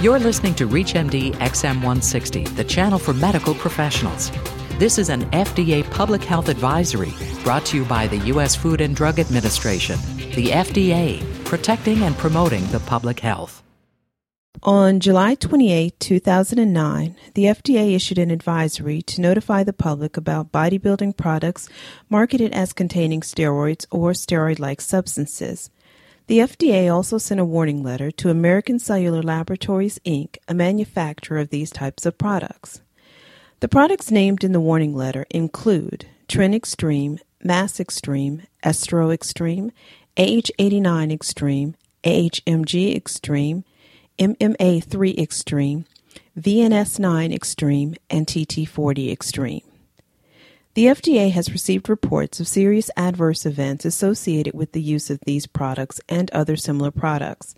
You're listening to ReachMD XM160, the channel for medical professionals. This is an FDA public health advisory brought to you by the U.S. Food and Drug Administration, the FDA, protecting and promoting the public health. On July 28, 2009, the FDA issued an advisory to notify the public about bodybuilding products marketed as containing steroids or steroid like substances. The FDA also sent a warning letter to American Cellular Laboratories, Inc., a manufacturer of these types of products. The products named in the warning letter include Tren Extreme, Mass Extreme, Estro Extreme, AH89 Extreme, AHMG Extreme, MMA3 Extreme, VNS9 Extreme, and TT40 Extreme. The FDA has received reports of serious adverse events associated with the use of these products and other similar products.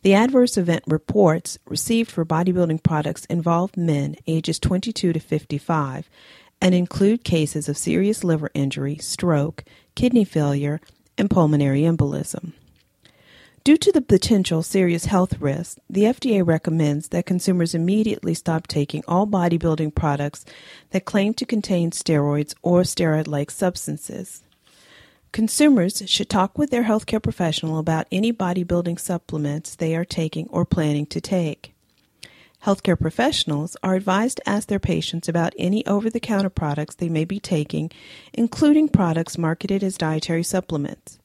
The adverse event reports received for bodybuilding products involve men ages 22 to 55 and include cases of serious liver injury, stroke, kidney failure, and pulmonary embolism. Due to the potential serious health risks, the FDA recommends that consumers immediately stop taking all bodybuilding products that claim to contain steroids or steroid like substances. Consumers should talk with their healthcare professional about any bodybuilding supplements they are taking or planning to take. Healthcare professionals are advised to ask their patients about any over the counter products they may be taking, including products marketed as dietary supplements.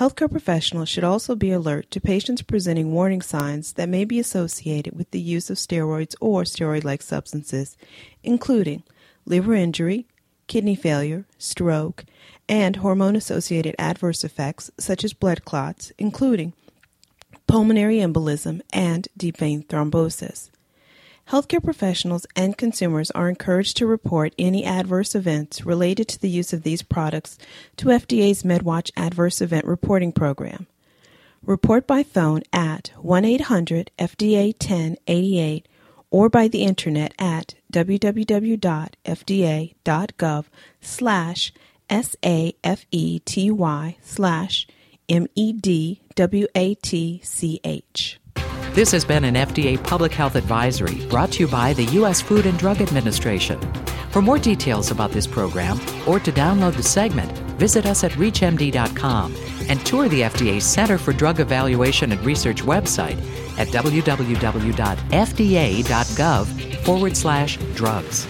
Healthcare professionals should also be alert to patients presenting warning signs that may be associated with the use of steroids or steroid like substances, including liver injury, kidney failure, stroke, and hormone associated adverse effects such as blood clots, including pulmonary embolism and deep vein thrombosis. Healthcare professionals and consumers are encouraged to report any adverse events related to the use of these products to FDA's MedWatch Adverse Event Reporting Program. Report by phone at 1 800 FDA 1088 or by the internet at www.fda.gov slash S-A-F-E-T-Y slash M-E-D-W-A-T-C-H. This has been an FDA public health advisory brought to you by the U.S. Food and Drug Administration. For more details about this program or to download the segment, visit us at ReachMD.com and tour the FDA's Center for Drug Evaluation and Research website at www.fda.gov forward slash drugs.